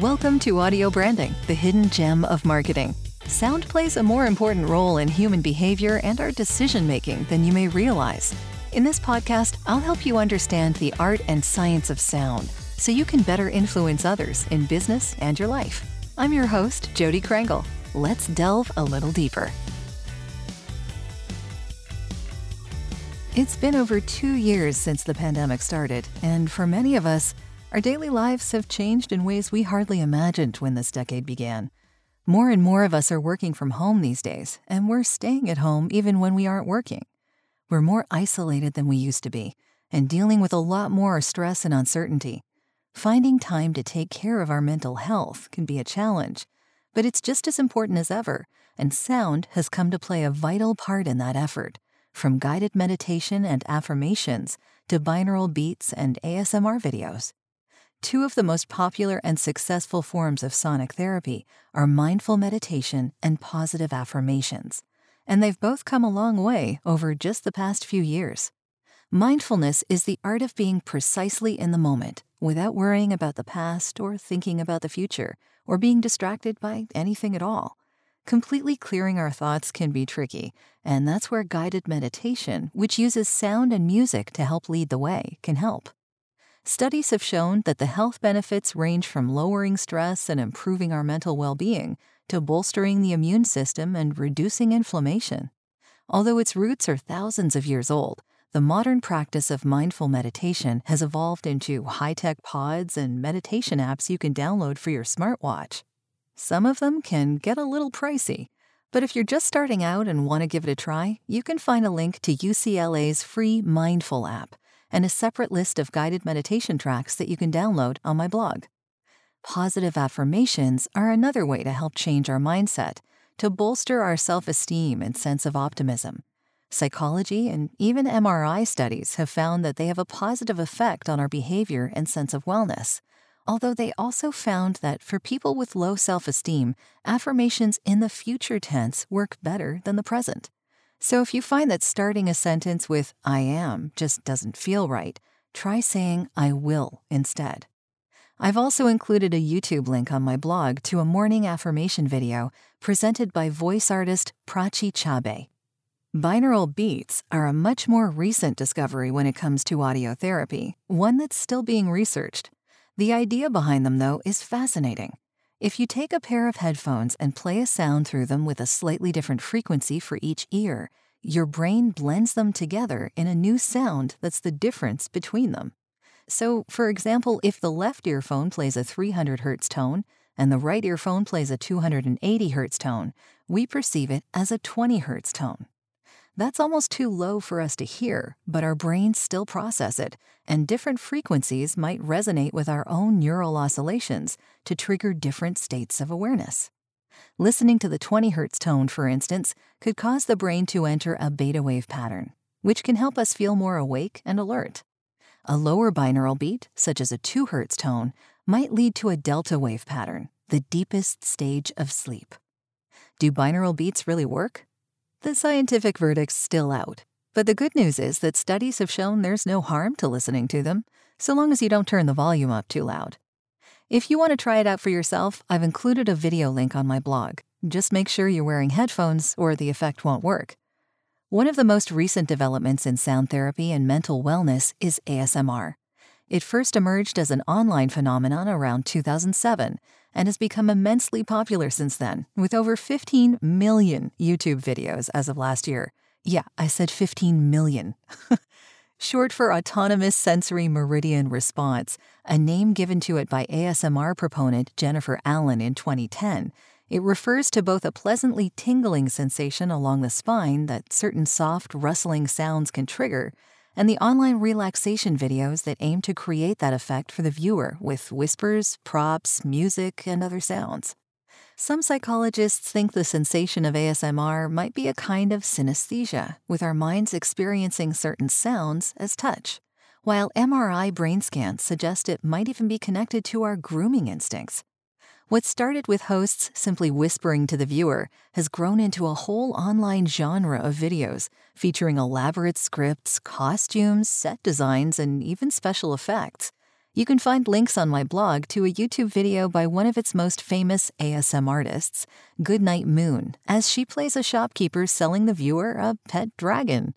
Welcome to Audio Branding, the hidden gem of marketing. Sound plays a more important role in human behavior and our decision making than you may realize. In this podcast, I'll help you understand the art and science of sound so you can better influence others in business and your life. I'm your host, Jodi Krangle. Let's delve a little deeper. It's been over two years since the pandemic started, and for many of us, our daily lives have changed in ways we hardly imagined when this decade began. More and more of us are working from home these days, and we're staying at home even when we aren't working. We're more isolated than we used to be, and dealing with a lot more stress and uncertainty. Finding time to take care of our mental health can be a challenge, but it's just as important as ever, and sound has come to play a vital part in that effort, from guided meditation and affirmations to binaural beats and ASMR videos. Two of the most popular and successful forms of sonic therapy are mindful meditation and positive affirmations, and they've both come a long way over just the past few years. Mindfulness is the art of being precisely in the moment without worrying about the past or thinking about the future or being distracted by anything at all. Completely clearing our thoughts can be tricky, and that's where guided meditation, which uses sound and music to help lead the way, can help. Studies have shown that the health benefits range from lowering stress and improving our mental well being to bolstering the immune system and reducing inflammation. Although its roots are thousands of years old, the modern practice of mindful meditation has evolved into high tech pods and meditation apps you can download for your smartwatch. Some of them can get a little pricey, but if you're just starting out and want to give it a try, you can find a link to UCLA's free Mindful app and a separate list of guided meditation tracks that you can download on my blog. Positive affirmations are another way to help change our mindset, to bolster our self esteem and sense of optimism. Psychology and even MRI studies have found that they have a positive effect on our behavior and sense of wellness. Although they also found that for people with low self esteem, affirmations in the future tense work better than the present. So if you find that starting a sentence with I am just doesn't feel right, try saying I will instead. I've also included a YouTube link on my blog to a morning affirmation video presented by voice artist Prachi Chabe. Binaural beats are a much more recent discovery when it comes to audio therapy, one that's still being researched. The idea behind them, though, is fascinating. If you take a pair of headphones and play a sound through them with a slightly different frequency for each ear, your brain blends them together in a new sound that's the difference between them. So, for example, if the left earphone plays a 300 Hz tone and the right earphone plays a 280 Hz tone, we perceive it as a 20 Hz tone. That's almost too low for us to hear, but our brains still process it, and different frequencies might resonate with our own neural oscillations to trigger different states of awareness. Listening to the 20 Hz tone, for instance, could cause the brain to enter a beta wave pattern, which can help us feel more awake and alert. A lower binaural beat, such as a 2 Hz tone, might lead to a delta wave pattern, the deepest stage of sleep. Do binaural beats really work? The scientific verdict's still out, but the good news is that studies have shown there's no harm to listening to them, so long as you don't turn the volume up too loud. If you want to try it out for yourself, I've included a video link on my blog. Just make sure you're wearing headphones or the effect won't work. One of the most recent developments in sound therapy and mental wellness is ASMR. It first emerged as an online phenomenon around 2007 and has become immensely popular since then, with over 15 million YouTube videos as of last year. Yeah, I said 15 million. Short for Autonomous Sensory Meridian Response, a name given to it by ASMR proponent Jennifer Allen in 2010. It refers to both a pleasantly tingling sensation along the spine that certain soft, rustling sounds can trigger and the online relaxation videos that aim to create that effect for the viewer with whispers, props, music, and other sounds. Some psychologists think the sensation of ASMR might be a kind of synesthesia, with our minds experiencing certain sounds as touch, while MRI brain scans suggest it might even be connected to our grooming instincts. What started with hosts simply whispering to the viewer has grown into a whole online genre of videos featuring elaborate scripts, costumes, set designs, and even special effects. You can find links on my blog to a YouTube video by one of its most famous ASM artists, Goodnight Moon, as she plays a shopkeeper selling the viewer a pet dragon.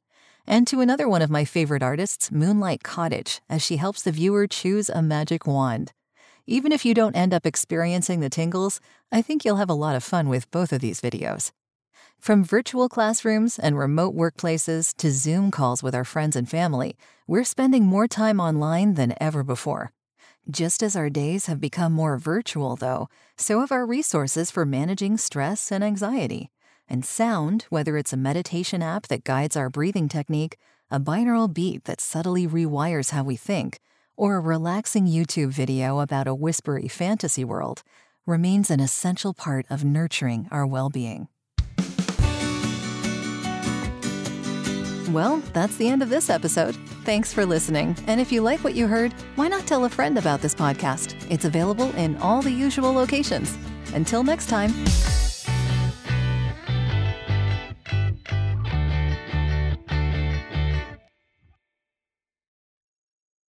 And to another one of my favorite artists, Moonlight Cottage, as she helps the viewer choose a magic wand. Even if you don't end up experiencing the tingles, I think you'll have a lot of fun with both of these videos. From virtual classrooms and remote workplaces to Zoom calls with our friends and family, we're spending more time online than ever before. Just as our days have become more virtual, though, so have our resources for managing stress and anxiety. And sound, whether it's a meditation app that guides our breathing technique, a binaural beat that subtly rewires how we think, or a relaxing YouTube video about a whispery fantasy world, remains an essential part of nurturing our well being. Well, that's the end of this episode. Thanks for listening. And if you like what you heard, why not tell a friend about this podcast? It's available in all the usual locations. Until next time.